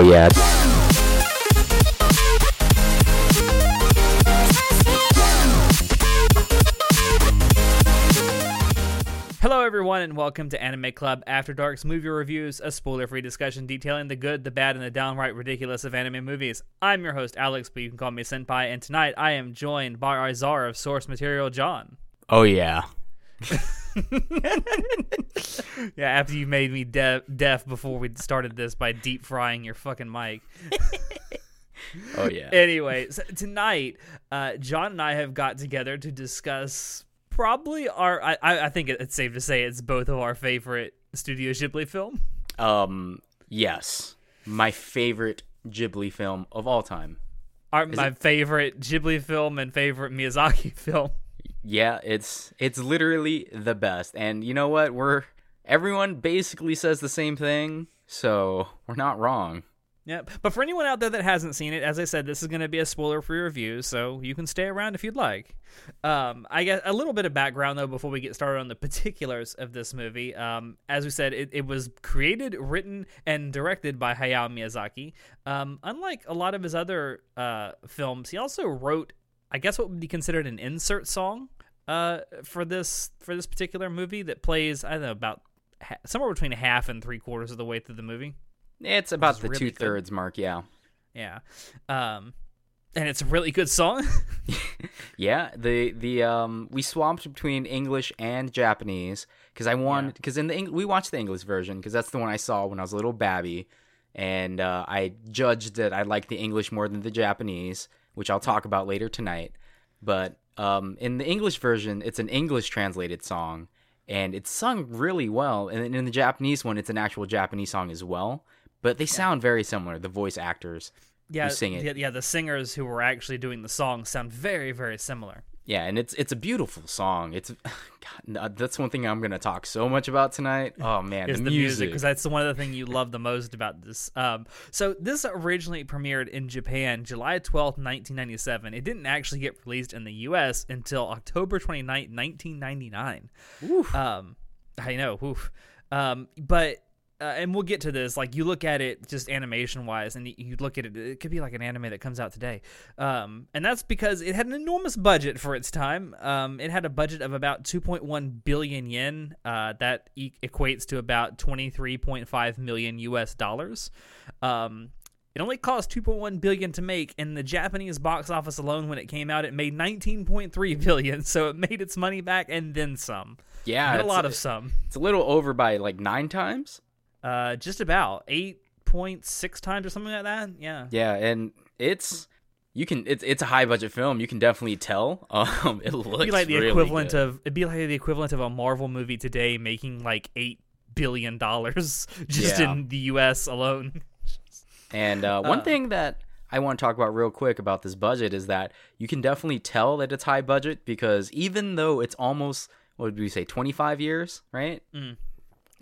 Oh yeah. Hello, everyone, and welcome to Anime Club After Dark's movie reviews, a spoiler free discussion detailing the good, the bad, and the downright ridiculous of anime movies. I'm your host, Alex, but you can call me Senpai, and tonight I am joined by our czar of source material, John. Oh yeah. Yeah, after you made me de- deaf before we started this by deep frying your fucking mic. Oh yeah. anyway, so tonight, uh, John and I have got together to discuss probably our. I, I think it's safe to say it's both of our favorite Studio Ghibli film. Um. Yes. My favorite Ghibli film of all time. Our, my favorite Ghibli film and favorite Miyazaki film. Yeah, it's it's literally the best. And you know what? We're everyone basically says the same thing, so we're not wrong. Yep. But for anyone out there that hasn't seen it, as I said, this is going to be a spoiler-free review, so you can stay around if you'd like. Um, I guess a little bit of background though before we get started on the particulars of this movie. Um, as we said, it, it was created, written, and directed by Hayao Miyazaki. Um, unlike a lot of his other uh, films, he also wrote, I guess, what would be considered an insert song uh, for this for this particular movie that plays I don't know about ha- somewhere between a half and three quarters of the way through the movie. It's about the really two thirds mark. Yeah. Yeah. Um, and it's a really good song. Yeah, the the um we swapped between English and Japanese because I wanted because in the Eng- we watched the English version because that's the one I saw when I was a little babby, and uh, I judged that I liked the English more than the Japanese, which I'll talk about later tonight. But um, in the English version, it's an English translated song, and it's sung really well. And in the Japanese one, it's an actual Japanese song as well. But they sound very similar. The voice actors yeah, who sing it. Yeah, yeah, the singers who were actually doing the song sound very, very similar. Yeah, and it's it's a beautiful song. It's God, that's one thing I'm gonna talk so much about tonight. Oh man, Is the, the music because that's one of the things you love the most about this. Um, so this originally premiered in Japan July twelfth, nineteen ninety seven. It didn't actually get released in the U.S. until October 29th, nineteen ninety nine. Um, I know, oof. Um, but uh, and we'll get to this. Like you look at it just animation wise, and you, look at it, it could be like an anime that comes out today. Um, and that's because it had an enormous budget for its time. Um, it had a budget of about 2.1 billion yen. Uh, that e- equates to about 23.5 million U.S. dollars. Um, it only cost 2.1 billion to make. In the Japanese box office alone, when it came out, it made 19.3 billion. So it made its money back and then some. yeah, a lot of some. it's a little over by like nine times. Uh, just about eight point six times or something like that. Yeah. Yeah, and it's you can it's it's a high budget film. You can definitely tell. Um, it looks It'd be like the really equivalent good. of it'd be like the equivalent of a Marvel movie today making like eight billion dollars just Yeah. in the U.S. alone. And uh, one Uh, thing that I want to talk about real quick about this budget is that you can definitely tell that it's high budget because even though it's almost what would we say 25 years, right?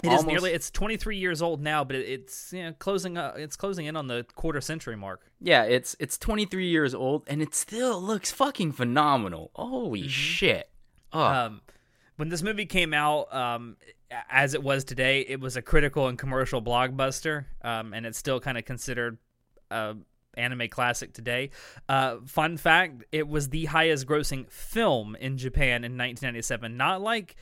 It is Almost- nearly it's 23 years old now, but it's you know, closing up. It's closing in on the quarter century mark. Yeah, it's it's 23 years old and it still looks fucking phenomenal. Holy Mm-hmm. shit. Oh, Um, when this movie came out, um, as it was today, it was a critical and commercial blockbuster, um, and it's still kind of considered a anime classic today. Uh, fun fact: it was the highest-grossing film in Japan in 1997. Not like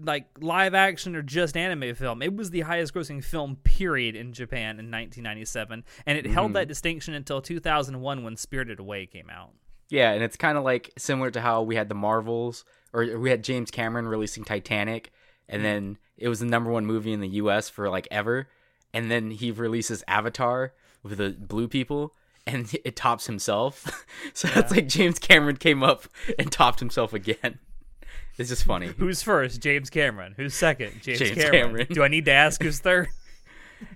like live action or just anime film. It was the highest-grossing film period in Japan in 1997, and it held mm-hmm. that distinction until 2001 when Spirited Away came out. yeah, and it's kind of like similar to how we had the Marvels or we had James Cameron releasing Titanic and then it was the number 1 movie in the US for like ever and then he releases Avatar with the blue people and it tops himself. so that's like James Cameron came up and topped himself again. It's just funny. Who's first? James Cameron. Who's second? James, James Cameron. Cameron. Do I need to ask who's third?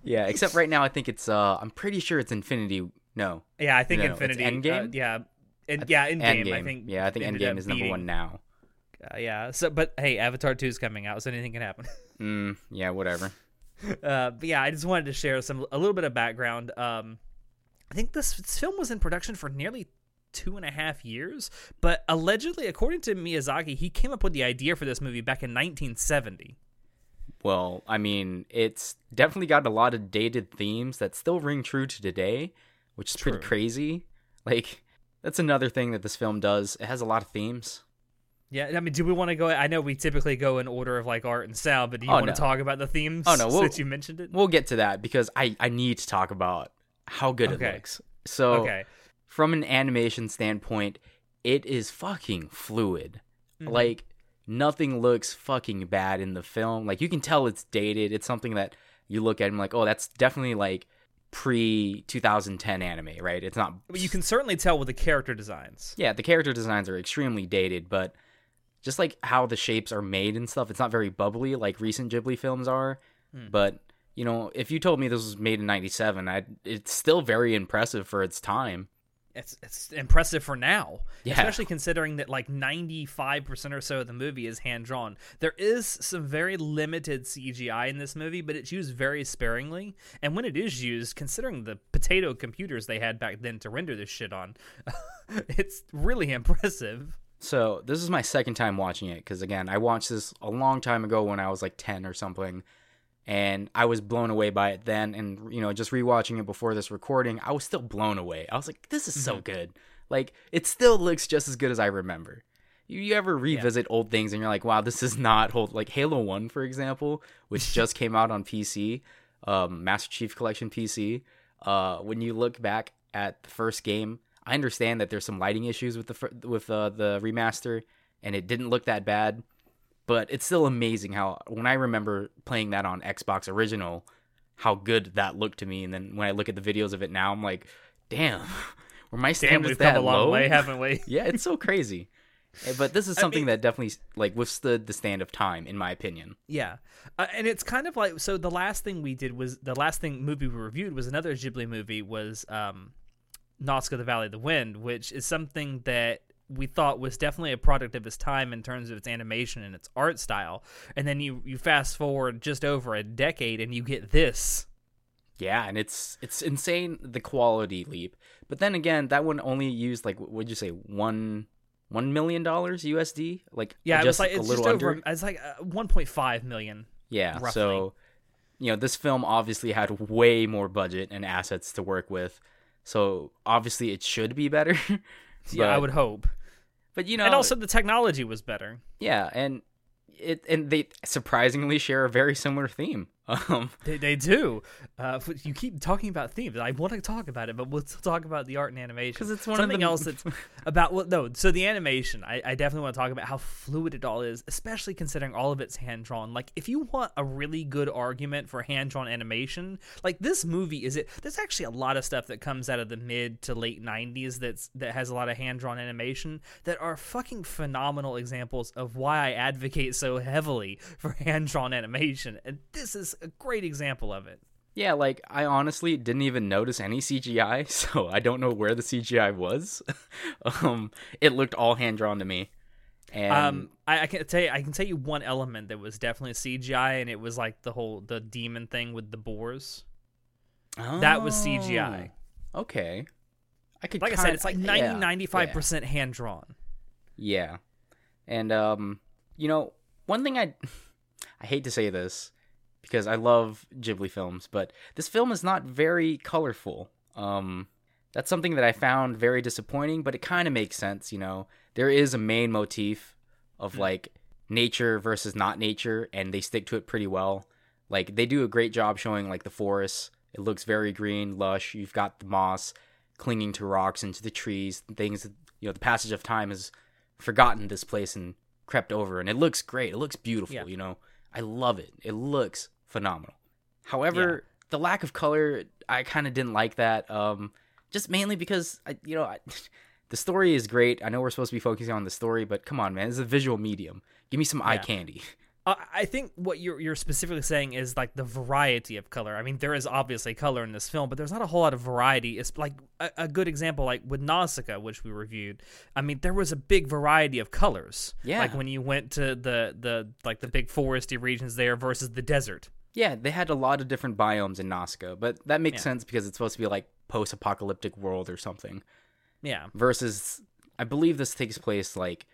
Yeah, except right now I think it's uh I'm pretty sure it's Infinity no. yeah, I think No, no, it's Infinity. Endgame? uh, yeah, and yeah, Endgame. Endgame. I think. yeah, I think Endgame is number beating- 1 now. Uh, yeah. So, but hey, Avatar two is coming out, so anything can happen. Mm, yeah, whatever. Uh, but yeah, I just wanted to share some a little bit of background. Um, I think this, this film was in production for nearly two and a half years, but allegedly, according to Miyazaki, he came up with the idea for this movie back in 1970. Well, I mean, it's definitely got a lot of dated themes that still ring true to today, which is pretty crazy. Like, that's another thing that this film does. It has a lot of themes. Yeah, I mean, do we want to go? I know we typically go in order of like art and sound, but do you Oh, want no. to talk about the themes? Oh, no, we'll- since you mentioned it. We'll get to that because I, I need to talk about how good Okay. it looks. So, okay, from an animation standpoint, it is fucking fluid. Mhm. Like nothing looks fucking bad in the film. Like you can tell it's dated. It's something that you look at and like, oh, that's definitely like pre 2010 anime, right? It's not. but you can certainly tell with the character designs. Yeah, the character designs are extremely dated, but just like how the shapes are made and stuff, it's not very bubbly like recent Ghibli films are. Hmm. But you know, if you told me this was made in '97, I it's still very impressive for its time. It's it's impressive for now, Yeah. especially considering that like ninety five percent or so of the movie is hand drawn. There is some very limited CGI in this movie, but it's used very sparingly. And when it is used, considering the potato computers they had back then to render this shit on, it's really impressive. So this is my second time watching it because again, I watched this a long time ago when I was like ten or something, and I was blown away by it then. And you know, just rewatching it before this recording, I was still blown away. I was like, "This is so good!" Like it still looks just as good as I remember. You, you ever revisit old things and you're like, "Wow, this is not hold like Halo One, for example, which just came out on PC, um, Master Chief Collection PC." Uh, when you look back at the first game, I understand that there's some lighting issues with the with uh, the remaster, and it didn't look that bad, but it's still amazing how when I remember playing that on Xbox Original, how good that looked to me, and then when I look at the videos of it now, I'm like, damn, were my standards we've that come a long low? way, haven't we? yeah, it's so crazy. Eh, But this is I something mean- that definitely like withstood the stand of time, in my opinion. Yeah, uh, and it's kind of like so. The last thing we did was the last thing movie we reviewed was another Ghibli movie was um, Nausicaa the Valley of the Wind, which is something that we thought was definitely a product of its time in terms of its animation and its art style. And then you you fast forward just over a decade and you get this. Yeah, and it's it's insane the quality leap. But then again, that one only used like what would you say one one million dollars USD? Like Yeah, it was just like a it's little just under. over. It's like uh, 1.5 million. Yeah, roughly. so you know this film obviously had way more budget and assets to work with, so obviously it should be better. Yeah, I would hope. But you know, and also the technology was better. yeah, and it and they surprisingly share a very similar theme. Um, They, they do. Uh, you keep talking about themes. I want to talk about it, but we'll still talk about the art and animation because it's one of something the- else that's about. Well, no. So the animation, I, I definitely want to talk about how fluid it all is, especially considering all of it's hand drawn. Like, if you want a really good argument for hand drawn animation, like this movie is it. There's actually a lot of stuff that comes out of the mid to late '90s that's that has a lot of hand drawn animation that are fucking phenomenal examples of why I advocate so heavily for hand drawn animation, and this is a great example of it. yeah, like I honestly didn't even notice any CGI, so I don't know where the CGI was. um, it looked all hand drawn to me. And Um, I, I can tell you, I can tell you one element that was definitely CGI, and it was like the whole the demon thing with the boars. That was CGI. Oh, Okay. I could Like I kinda- said, it's like yeah, 90 95 percent hand drawn. Yeah. And um, you know, one thing I I hate to say this because I love Ghibli films, but this film is not very colorful. Um that's something that I found very disappointing, but it kind of makes sense, you know. There is a main motif of like nature versus not nature and they stick to it pretty well. Like they do a great job showing like the forest. It looks very green, lush. You've got the moss clinging to rocks and to the trees, things that, you know, the passage of time has forgotten this place and crept over and it looks great. It looks beautiful, Yeah. you know. I love it. It looks phenomenal. However, the lack of color, I kind of didn't like that. Um, just mainly because I, you know, I, the story is great. I know we're supposed to be focusing on the story, but come on, man, it's a visual medium. Give me some eye candy. Uh, I think what you're you're specifically saying is like the variety of color. I mean, there is obviously color in this film, but there's not a whole lot of variety. It's like a, a good example, like with Nausicaa, which we reviewed. I mean, there was a big variety of colors. Yeah. like when you went to the the like the big foresty regions there versus the desert. Yeah, they had a lot of different biomes in Nausicaa, but that makes Yeah. sense because it's supposed to be like post-apocalyptic world or something. Yeah, Versus, I believe this takes place like,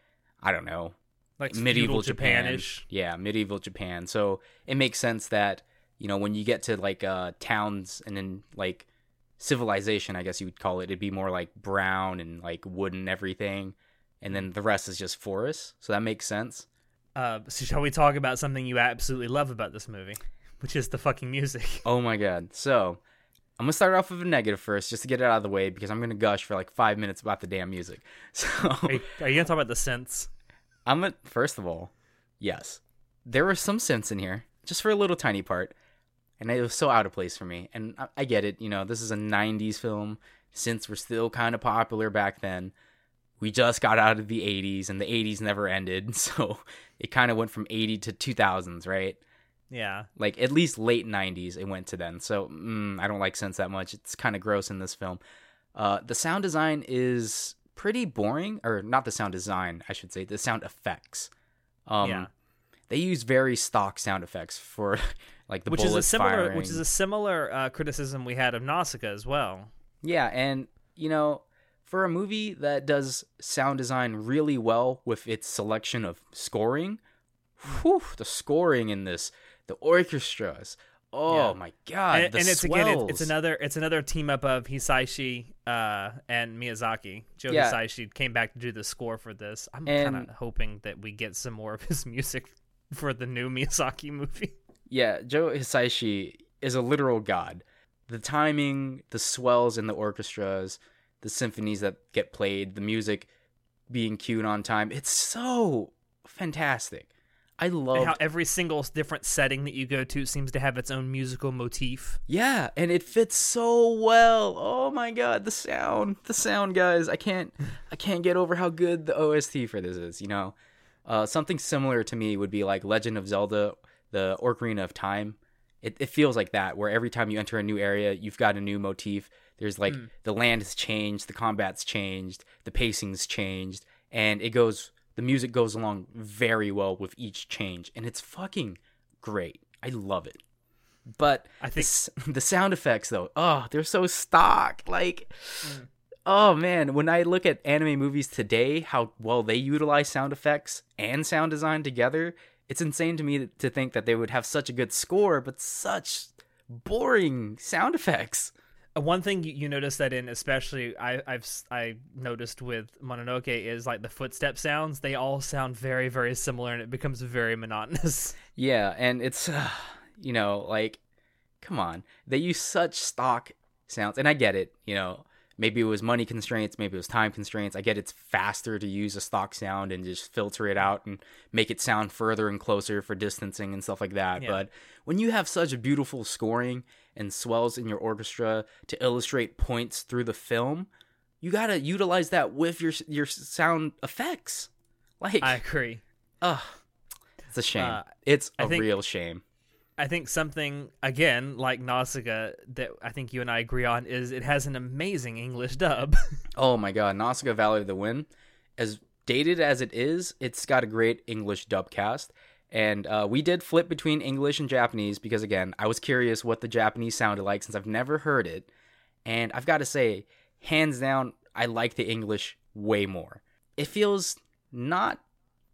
I don't know, like medieval feudal Japan. Japanish. Yeah, medieval Japan. So it makes sense that you know when you get to like uh, towns and then like civilization, I guess you would call it, it'd be more like brown and like wood and everything, and then the rest is just forest. So that makes sense. Uh, so shall we talk about something you absolutely love about this movie, which is the fucking music? Oh my god. So I'm gonna start off with a negative first, just to get it out of the way, because I'm gonna gush for like five minutes about the damn music. So Are you, are you gonna talk about the synths? I'm a, first of all, yes, there was some synths in here, just for a little tiny part, and it was so out of place for me. And I, I get it, you know, this is a '90s film. Since we're still kind of popular back then, we just got out of the '80s, and the '80s never ended, so it kind of went from '80 to 2000s, right? Yeah, Like at least late '90s, it went to then. So mm, I don't like synths that much. It's kind of gross in this film. Uh, the sound design is pretty boring, or not the sound design, I should say, the sound effects. Um, Yeah. They use very stock sound effects for like the which is a similar firing. which is a similar uh, criticism we had of Nausicaa as well. Yeah, and you know, for a movie that does sound design really well with its selection of scoring, whew, the scoring in this, the orchestras. Oh Yeah. my god, and, and it's again it, it's another it's another team up of Hisaishi uh, and Miyazaki. Joe Yeah. Hisaishi came back to do the score for this. I'm kind of hoping that we get some more of his music for the new Miyazaki movie. Yeah, Joe Hisaishi is a literal god. The timing, the swells in the orchestras, the symphonies that get played, the music being cued on time. It's so fantastic. I love how every single different setting that you go to seems to have its own musical motif. Yeah, and it fits so well. Oh my god, the sound, the sound, guys. I can't, I can't get over how good the OST for this is. You know, uh, something similar to me would be like Legend of Zelda, the Ocarina of Time. It, it feels like that, where every time you enter a new area, you've got a new motif. There's like the land has changed, the combat's changed, the pacing's changed, and it goes. The music goes along very well with each change, and it's fucking great. I love it. But I think- s- the, sound effects though, oh, they're so stock. Like, oh man, when I look at anime movies today, how well they utilize sound effects and sound design together, it's insane to me to think that they would have such a good score, but such boring sound effects. Uh, One thing you, notice that in, especially I, I've s- I noticed with Mononoke is like the footstep sounds. They all sound very very similar, and it becomes very monotonous. Yeah, and it's uh, you know, like come on. They use such stock sounds and I get it, you know. Maybe it was money constraints, maybe it was time constraints. I get it's faster to use a stock sound and just filter it out and make it sound further and closer for distancing and stuff like that. Yeah. But when you have such beautiful scoring and swells in your orchestra to illustrate points through the film, you got to utilize that with your your sound effects. Like I agree. Ugh. It's a shame. Uh, it's a think- real shame. I think something again like Nausicaa that I think you and I agree on is it has an amazing English dub. Oh my god, Nausicaa Valley of the Wind, as dated as it is, it's got a great English dub cast. And uh, we did flip between English and Japanese because, again, I was curious what the Japanese sounded like since I've never heard it. And I've got to say, hands down, I like the English way more. It feels not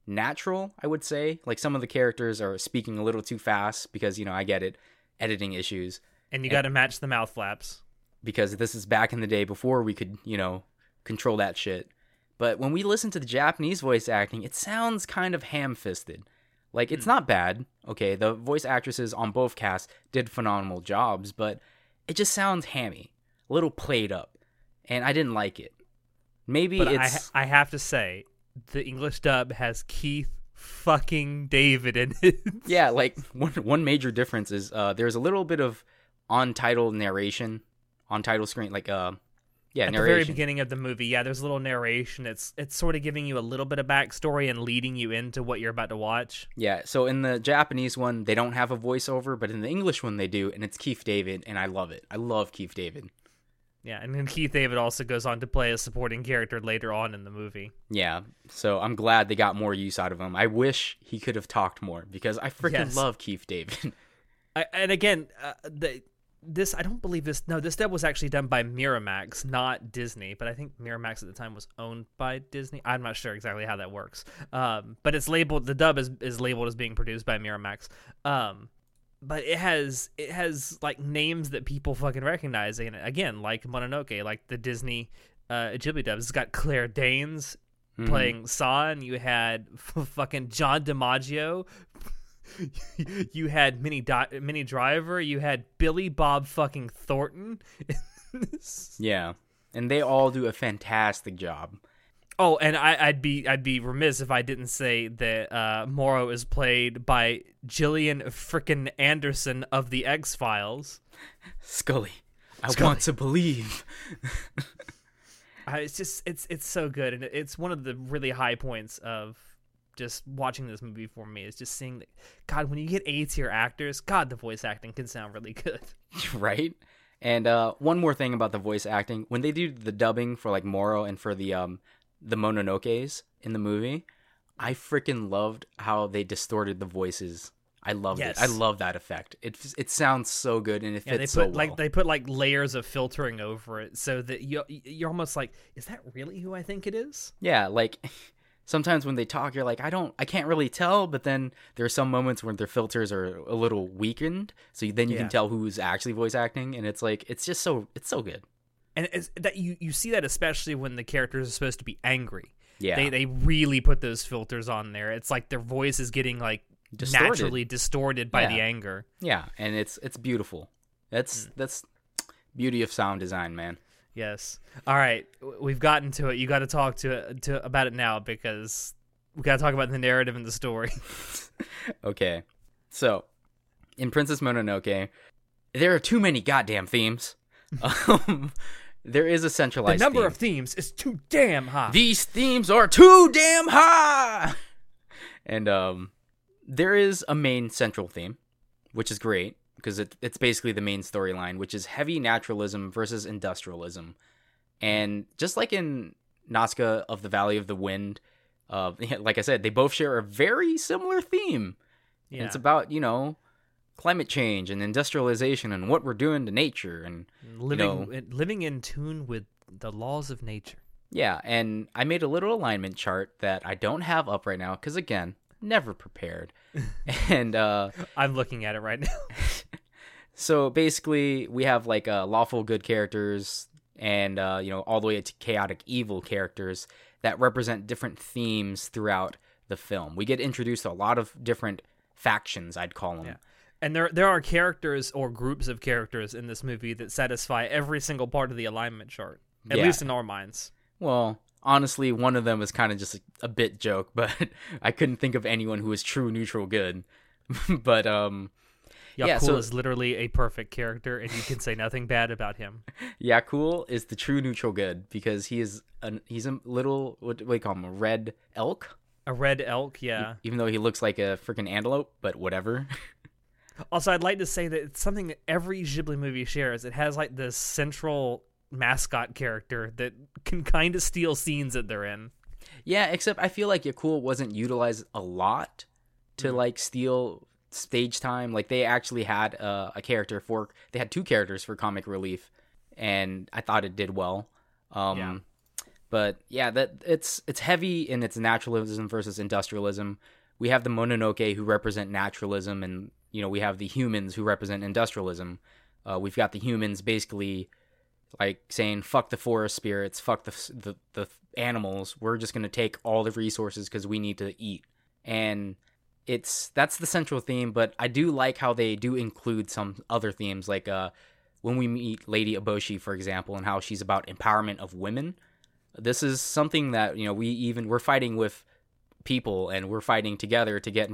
natural, I would say. Like some of the characters are speaking a little too fast because, you know, I get it, editing issues. and you got to match the mouth flaps. because this is back in the day before we could, you know, control that shit. But when we listen to the Japanese voice acting, it sounds kind of ham fisted. Like, it's hmm. not bad. Okay, the voice actresses on both casts did phenomenal jobs, but it just sounds hammy, a little played up. And I didn't like it. Maybe But I, it's. I have to say, the English dub has Keith fucking David in it. yeah, like, one, one major difference is uh, there's a little bit of on title narration, on title screen, like, uh, yeah, At the very beginning of the movie, yeah, there's a little narration. It's it's sort of giving you a little bit of backstory and leading you into what you're about to watch. Yeah, so in the Japanese one, they don't have a voiceover, but in the English one, they do, and it's Keith David, and I love it. I love Keith David. Yeah, and then Keith David also goes on to play a supporting character later on in the movie. Yeah, so I'm glad they got more use out of him. I wish he could have talked more because I freaking Yes. love Keith David. I, and again, uh, the this I don't believe this. No, this dub was actually done by Miramax, not Disney. But I think Miramax at the time was owned by Disney. I'm not sure exactly how that works. Um, but it's labeled. The dub is is labeled as being produced by Miramax. Um, but it has it has like names that people fucking recognize. And again, like Mononoke, like the Disney uh, Ghibli dubs. It's got Claire Danes Mhm. playing San. You had fucking John DiMaggio. you had mini Di- Minnie Driver. You had Billy Bob fucking Thornton. Yeah, and they all do a fantastic job. Oh, and I, I'd be I'd be remiss if I didn't say that uh, Moro is played by Gillian frickin' Anderson of the X Files. Scully, I Scully. want to believe. I, it's just it's it's so good, and it's one of the really high points of just watching this movie for me is just seeing that God when you get A tier actors, God the voice acting can sound really good. right? And uh, one more thing about the voice acting: when they do the dubbing for like Moro and for the um the Mononokes in the movie, I freaking loved how they distorted the voices. I loved Yes. it. I love that effect. It it sounds so good and it Yeah, they fits put so well. like they put like layers of filtering over it so that you you're almost like, is that really who I think it is? yeah, like sometimes when they talk, you're like, I don't, I can't really tell. But then there are some moments when their filters are a little weakened, so then you Yeah. can tell who's actually voice acting, and it's like it's just so it's so good. And that you you see that especially when the characters are supposed to be angry. Yeah, They they really put those filters on there. It's like their voice is getting like Distorted. naturally distorted by the anger. Yeah, and it's it's beautiful. That's that's beauty of sound design, man. Yes. All right, we've gotten to it. You got to talk to to about it now because we got to talk about the narrative and the story. Okay, so in Princess Mononoke, there are too many goddamn themes. um, there is a centralized. the number theme. of themes is too damn high. These themes are too damn high. And um, there is a main central theme, which is great because it, it's basically the main storyline, which is heavy naturalism versus industrialism. And just like in Nausicaa of the Valley of the Wind, uh, like I said, they both share a very similar theme. And. It's about you know climate change and industrialization and what we're doing to nature and living know- in- living in tune with the laws of nature. Yeah, and I made a little alignment chart that I don't have up right now because again, never prepared. and uh, I'm looking at it right now. so basically, we have like uh, lawful good characters, and uh, you know all the way to chaotic evil characters that represent different themes throughout the film. We get introduced to a lot of different factions, I'd call them. Yeah. And there there are characters or groups of characters in this movie that satisfy every single part of the alignment chart. At Yeah. least in our minds. Well, honestly, one of them is kind of just a, a bit joke, but I couldn't think of anyone who was true neutral good. but um. Yakul Yeah, so- is literally a perfect character, and you can say nothing bad about him. Yakul is the true neutral good because he is an he's a little what do we call him a red elk A red elk, yeah. even though he looks like a freaking antelope but whatever Also, I'd like to say that it's something that every Ghibli movie shares. It has like this central mascot character that can kind of steal scenes that they're in. yeah except I feel like Yakul wasn't utilized a lot to like steal stage time like they actually had uh, a character for they had two characters for comic relief and I thought it did well um Yeah. but yeah that it's it's heavy in its naturalism versus industrialism we have the mononoke who represent naturalism and you know we have the humans who represent industrialism. Uh, we've got the humans basically like saying fuck the forest spirits fuck the the, the animals. We're just going to take all the resources because we need to eat. And it's that's the central theme but i do like how they do include some other themes like uh when we meet lady eboshi for example and how she's about empowerment of women. This is something that you know we even we're fighting with people and we're fighting together to get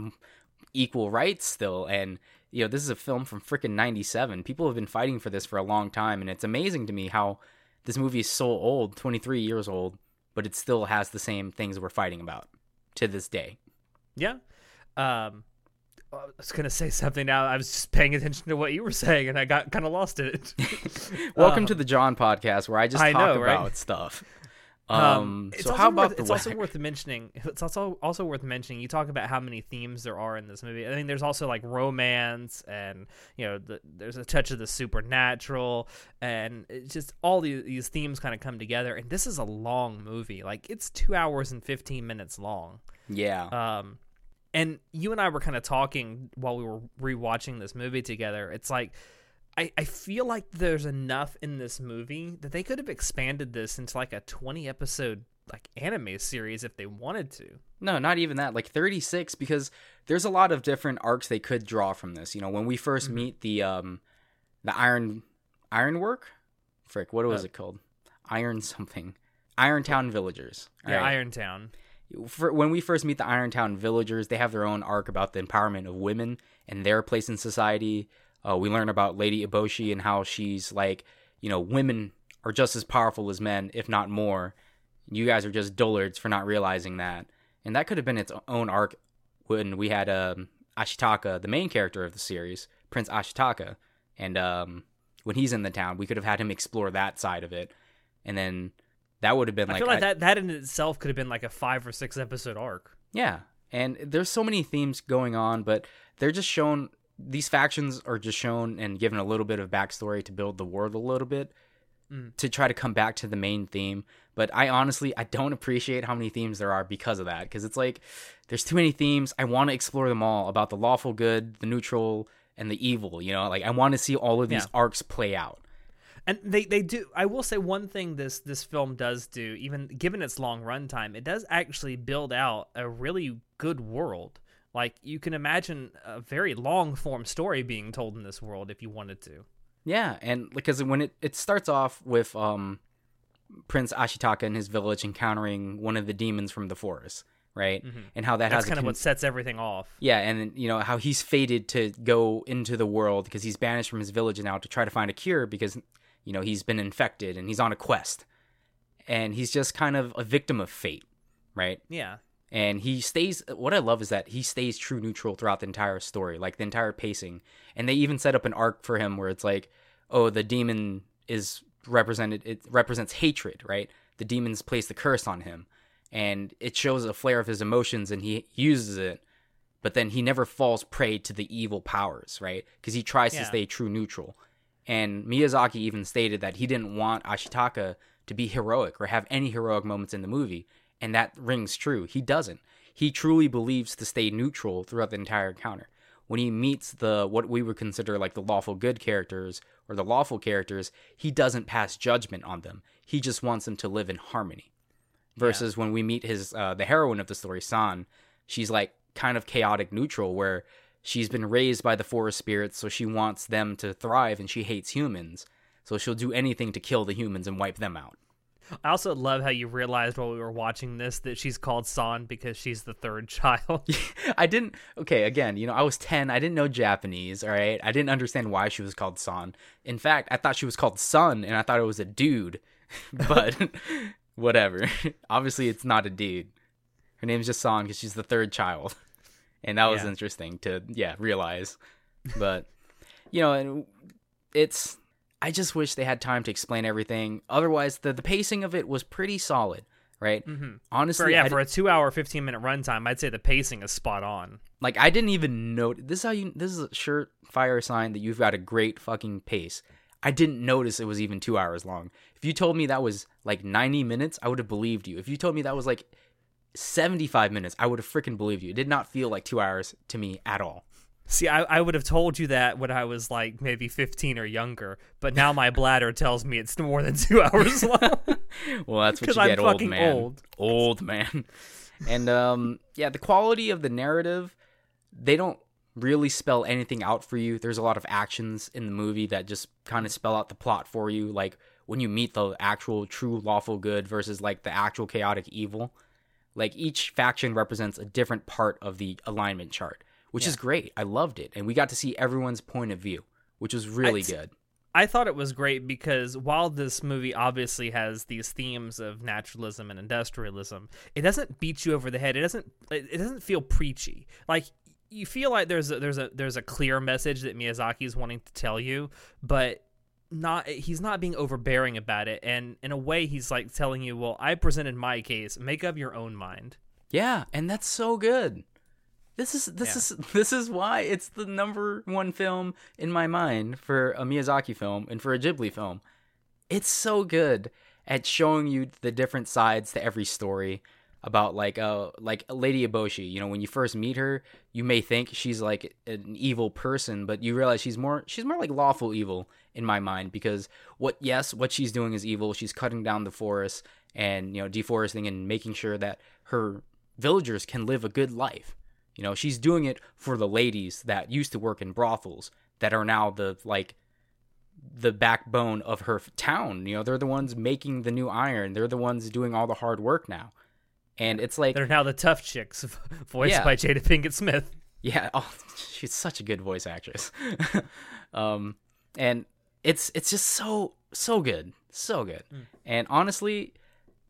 equal rights still and you know this is a film from freaking 97 people have been fighting for this for a long time and it's amazing to me how this movie is so old 23 years old but it still has the same things we're fighting about to this day Yeah. Um, I was gonna say something now. I was just paying attention to what you were saying, and I got kind of lost in it. welcome Um, to the john podcast where i just I talk know, right? about stuff Um, it's so also how about worth, the it's also worth mentioning. It's also also worth mentioning. You talk about how many themes there are in this movie. I mean, there's also like romance, and you know, the, there's a touch of the supernatural, and it's just all these, these themes kind of come together. And this is a long movie. Like it's two hours and fifteen minutes long. Yeah. Um, and you and I were kind of talking while we were rewatching this movie together. It's like I, I feel like there's enough in this movie that they could have expanded this into like a 20 episode like anime series if they wanted to. No, not even that. Like 36 because there's a lot of different arcs they could draw from this. You know, when we 1st Mm-hmm. meet the um the Iron Ironwork? Frick, what was Uh, it called? Iron something. Irontown villagers. Yeah, Alright. Irontown. For, when we first meet the Irontown villagers, they have their own arc about the empowerment of women and their place in society. Uh, we learn about Lady Eboshi and how she's like, you know, women are just as powerful as men, if not more. You guys are just dullards for not realizing that. And that could have been its own arc when we had um, Ashitaka, the main character of the series, Prince Ashitaka. And um, when he's in the town, we could have had him explore that side of it. And then that would have been I like, I feel like I- that that in itself could have been like a 5 or 6 episode arc. yeah, and there's so many themes going on, but they're just shown. These factions are just shown and given a little bit of backstory to build the world a little bit Mm. to try to come back to the main theme. But I honestly I don't appreciate how many themes there are because of that. Because it's like there's too many themes. I want to explore them all about the lawful good, the neutral, and the evil. You know, like I want to see all of these Yeah. arcs play out. And they, they do. I will say one thing this this film does do, even given its long runtime, it does actually build out a really good world. Like you can imagine a very long form story being told in this world if you wanted to. Yeah, and because when it, it starts off with um, Prince Ashitaka and his village encountering one of the demons from the forest, right? And how that Mm-hmm. That's has kind of con- what sets everything off. yeah, and you know how he's fated to go into the world because he's banished from his village now to try to find a cure because you know he's been infected and he's on a quest, and he's just kind of a victim of fate, right? Yeah. And he stays what i love is that he stays true neutral throughout the entire story like the entire pacing. And they even set up an arc for him where it's like oh the demon is represented it represents hatred right? The demons place the curse on him. And it shows a flare of his emotions and he uses it but then he never falls prey to the evil powers right? Because he tries Yeah. to stay true neutral. And miyazaki even stated that he didn't want ashitaka to be heroic or have any heroic moments in the movie and that rings true. He doesn't. He truly believes to stay neutral throughout the entire encounter. When he meets the what we would consider like the lawful good characters or the lawful characters, he doesn't pass judgment on them. He just wants them to live in harmony. Versus when we meet his uh, the heroine of the story, San, she's like kind of chaotic neutral where she's been raised by the forest spirits, so she wants them to thrive and she hates humans. So she'll do anything to kill the humans and wipe them out. I also love how you realized while we were watching this that she's called San because she's the third child. I didn't. Okay, again, you know, I was ten. I didn't know Japanese. All right, I didn't understand why she was called San. In fact, I thought she was called Sun, and I thought it was a dude. But whatever. Obviously, it's not a dude. Her name's just San because she's the third child, and that was Yeah. interesting to yeah realize. But you know, and it's. I just wish they had time to explain everything. Otherwise, the the pacing of it was pretty solid, right? mm-hmm. Honestly, For, yeah, for a two hour, 15 minute runtime, I'd say the pacing is spot on. Like I didn't even know this is how you this is a surefire sign that you've got a great fucking pace. I didn't notice it was even two hours long. If you told me that was like ninety minutes, I would have believed you. If you told me that was like seventy five minutes, I would have freaking believed you. It did not feel like two hours to me at all. See, I, I would have told you that when I was like maybe 15 or younger, but now my bladder tells me it's more than two hours long. Well, that's what you I'm get, old man. old. Old man. and um, yeah, the quality of the narrative, they don't really spell anything out for you. There's a lot of actions in the movie that just kind of spell out the plot for you, like when you meet the actual true lawful good versus like the actual chaotic evil. Like each faction represents a different part of the alignment chart, which is great. I loved it, and we got to see everyone's point of view, which was really good. I thought it was great because while this movie obviously has these themes of naturalism and industrialism, it doesn't beat you over the head. It doesn't. It it doesn't feel preachy. Like you feel like there's a, there's a there's a clear message that Miyazaki is wanting to tell you, but not he's not being overbearing about it and in a way he's like telling you well i presented my case make up your own mind Yeah, and that's so good. This is this is this is why it's the number one film in my mind for a Miyazaki film and for a Ghibli film. It's so good at showing you the different sides to every story about like uh like Lady Eboshi. You know, when you first meet her, you may think she's like an evil person, but you realize she's more she's more like lawful evil in my mind because what yes, what she's doing is evil. She's cutting down the forest and you know deforesting and making sure that her villagers can live a good life. You know, she's doing it for the ladies that used to work in brothels that are now the like the backbone of her town. You know, they're the ones making the new iron. They're the ones doing all the hard work now. And it's like they're now the tough chicks voiced Yeah. by jada pinkett smith yeah, oh, she's such a good voice actress. um, and it's it's just so so good, so good. Hmm. And honestly,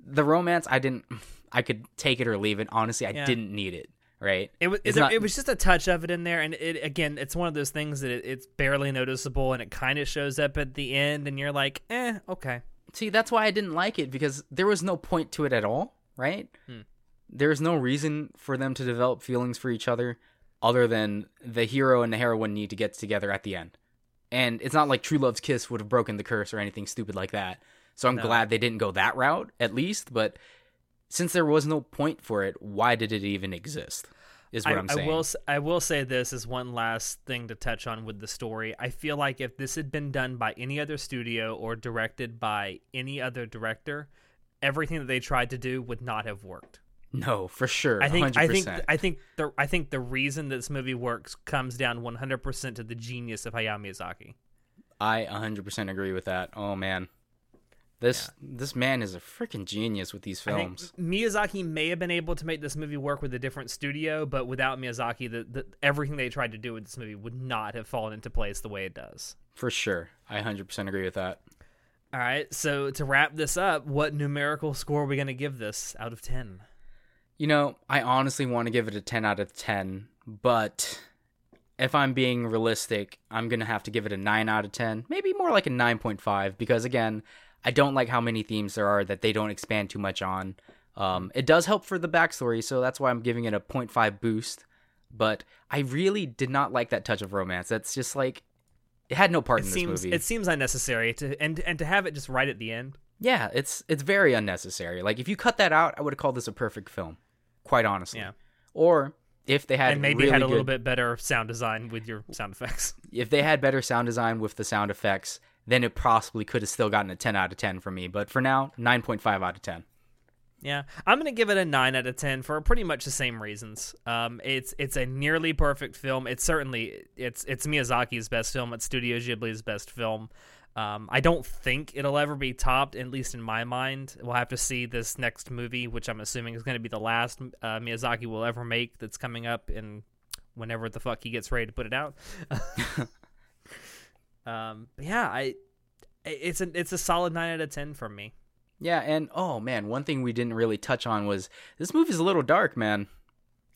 the romance I didn't. I could take it or leave it. Honestly, I Yeah. didn't need it. Right? It was it, not- it was just a touch of it in there, and it again, it's one of those things that it, it's barely noticeable, and it kind of shows up at the end, and you're like, eh, okay. See, that's why I didn't like it because there was no point to it at all, right? Hmm. There's no reason for them to develop feelings for each other other than the hero and the heroine need to get together at the end. And it's not like True Love's Kiss would have broken the curse or anything stupid like that. So I'm No. glad they didn't go that route, at least. But since there was no point for it, why did it even exist? Is what I, am saying. I will I will say this as one last thing to touch on with the story. I feel like if this had been done by any other studio or directed by any other director, everything that they tried to do would not have worked. No, for sure. I think 100%. I think I think the I think the reason this movie works comes down 100% to the genius of Hayao Miyazaki. I 100% agree with that. Oh man. This this man is a freaking genius with these films. Miyazaki may have been able to make this movie work with a different studio, but without Miyazaki, the, the everything they tried to do with this movie would not have fallen into place the way it does. For sure. I 100% agree with that. All right, so to wrap this up, what numerical score are we going to give this out of 10? You know, I honestly want to give it a 10 out of 10, but if I'm being realistic, I'm going to have to give it a 9 out of 10. Maybe more like a 9.5 because again, I don't like how many themes there are that they don't expand too much on. Um, it does help for the backstory, so that's why I'm giving it a 0.5 boost. But I really did not like that touch of romance. That's just like it had no part It in this seems movie. it seems unnecessary to and and to have it just right at the end. Yeah, it's it's very unnecessary. Like if you cut that out, I would have called this a perfect film, quite honestly. Yeah. Or if they had and maybe really had a little bit better sound design with your sound effects. if they had better sound design with the sound effects, then it possibly could have still gotten a 10 out of 10 for me. But for now, 9.5 out of 10. Yeah, I'm gonna give it a nine out of ten for pretty much the same reasons. Um, it's it's a nearly perfect film. It's certainly it's it's Miyazaki's best film. It's Studio Ghibli's best film. Um, I don't think it'll ever be topped, at least in my mind. We'll have to see this next movie, which I'm assuming is going to be the last uh, Miyazaki will ever make. That's coming up in whenever the fuck he gets ready to put it out. um, but yeah, I it's a it's a solid nine out of ten for me. Yeah, and oh man, one thing we didn't really touch on was this movie's a little dark, man.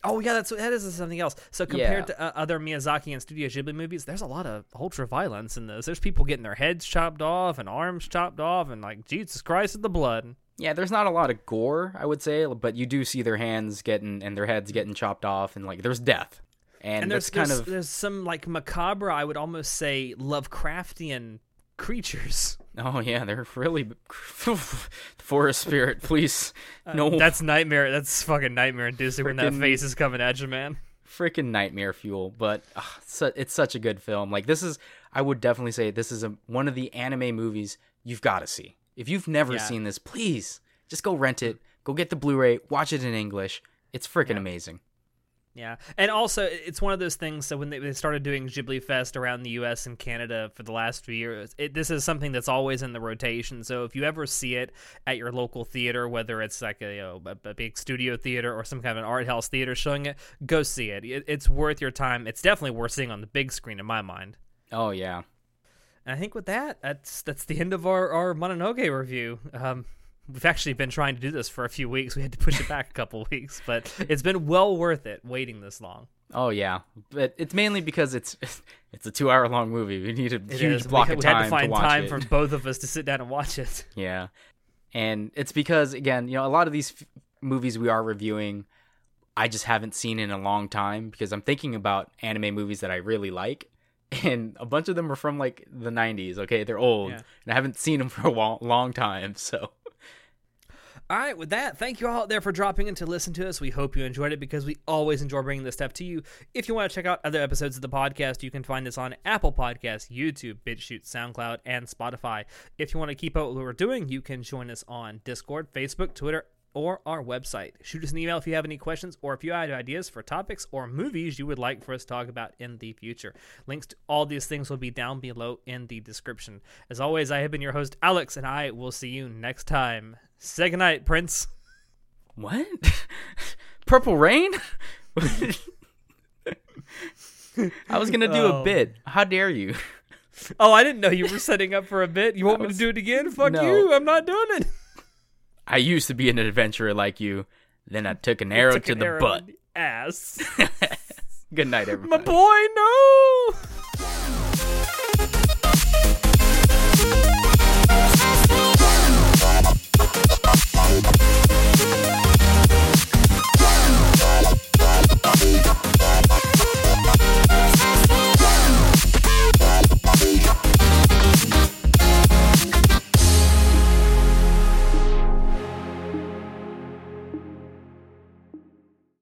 Oh yeah, that's that is something else. So compared Yeah. to uh, other Miyazaki and Studio Ghibli movies, there's a lot of ultra violence in those. There's people getting their heads chopped off and arms chopped off, and like Jesus Christ, of the blood. Yeah, there's not a lot of gore, I would say, but you do see their hands getting and their heads getting chopped off, and like there's death, and, And there's kind there's, of there's some like macabre, I would almost say Lovecraftian creatures. oh yeah, they're really forest spirit. Please, no, That's nightmare. That's fucking nightmare inducing when that face is coming at you, man. freaking nightmare fuel but uh, it's such a good film like this is i would definitely say this is a, one of the anime movies you've got to see if you've never Yeah. seen this please just go rent it go get the blu-ray watch it in english it's freaking amazing Yeah, and also it's one of those things. So when they, they started doing Ghibli Fest around the U.S. and Canada for the last few years, it, this is something that's always in the rotation. So if you ever see it at your local theater, whether it's like a, you know, a, a big studio theater or some kind of an art house theater showing it, go see it. it. It's worth your time. It's definitely worth seeing on the big screen, in my mind. oh yeah And I think with that, that's that's the end of our our Mononoke review. Um, we've actually been trying to do this for a few weeks. We had to push it back a couple weeks, but it's been well worth it waiting this long. Oh yeah, but it's mainly because it's it's a two hour long movie. We need a It huge is. block we, of we time had to find watch time it. for both of us to sit down and watch it. Yeah. And it's because, again, you know, a lot of these f- movies we are reviewing, I just haven't seen in a long time because I'm thinking about anime movies that I really like. And a bunch of them are from like the 90s. Okay. They're old. Yeah. And I haven't seen them for a long, long time. So, All right, with that, thank you all out there for dropping in to listen to us. We hope you enjoyed it because we always enjoy bringing this stuff to you. If you want to check out other episodes of the podcast, you can find us on Apple Podcasts, YouTube, BitChute, SoundCloud, and Spotify. If you want to keep up with what we're doing, you can join us on Discord, Facebook, Twitter, or our website. Shoot us an email if you have any questions or if you have ideas for topics or movies you would like for us to talk about in the future. Links to all these things will be down below in the description. As always, I have been your host, Alex, and I will see you next time. Say goodnight, Prince. what? Purple Rain? I was going to do a Oh. bit. How dare you? Oh, I didn't know you were setting up for a bit. You want me to do it again? Fuck No. you. I'm not doing it. I used to be an adventurer like you. Then I took an arrow Took to an the arrow butt. the Ass. Good night, everybody. My boy, no.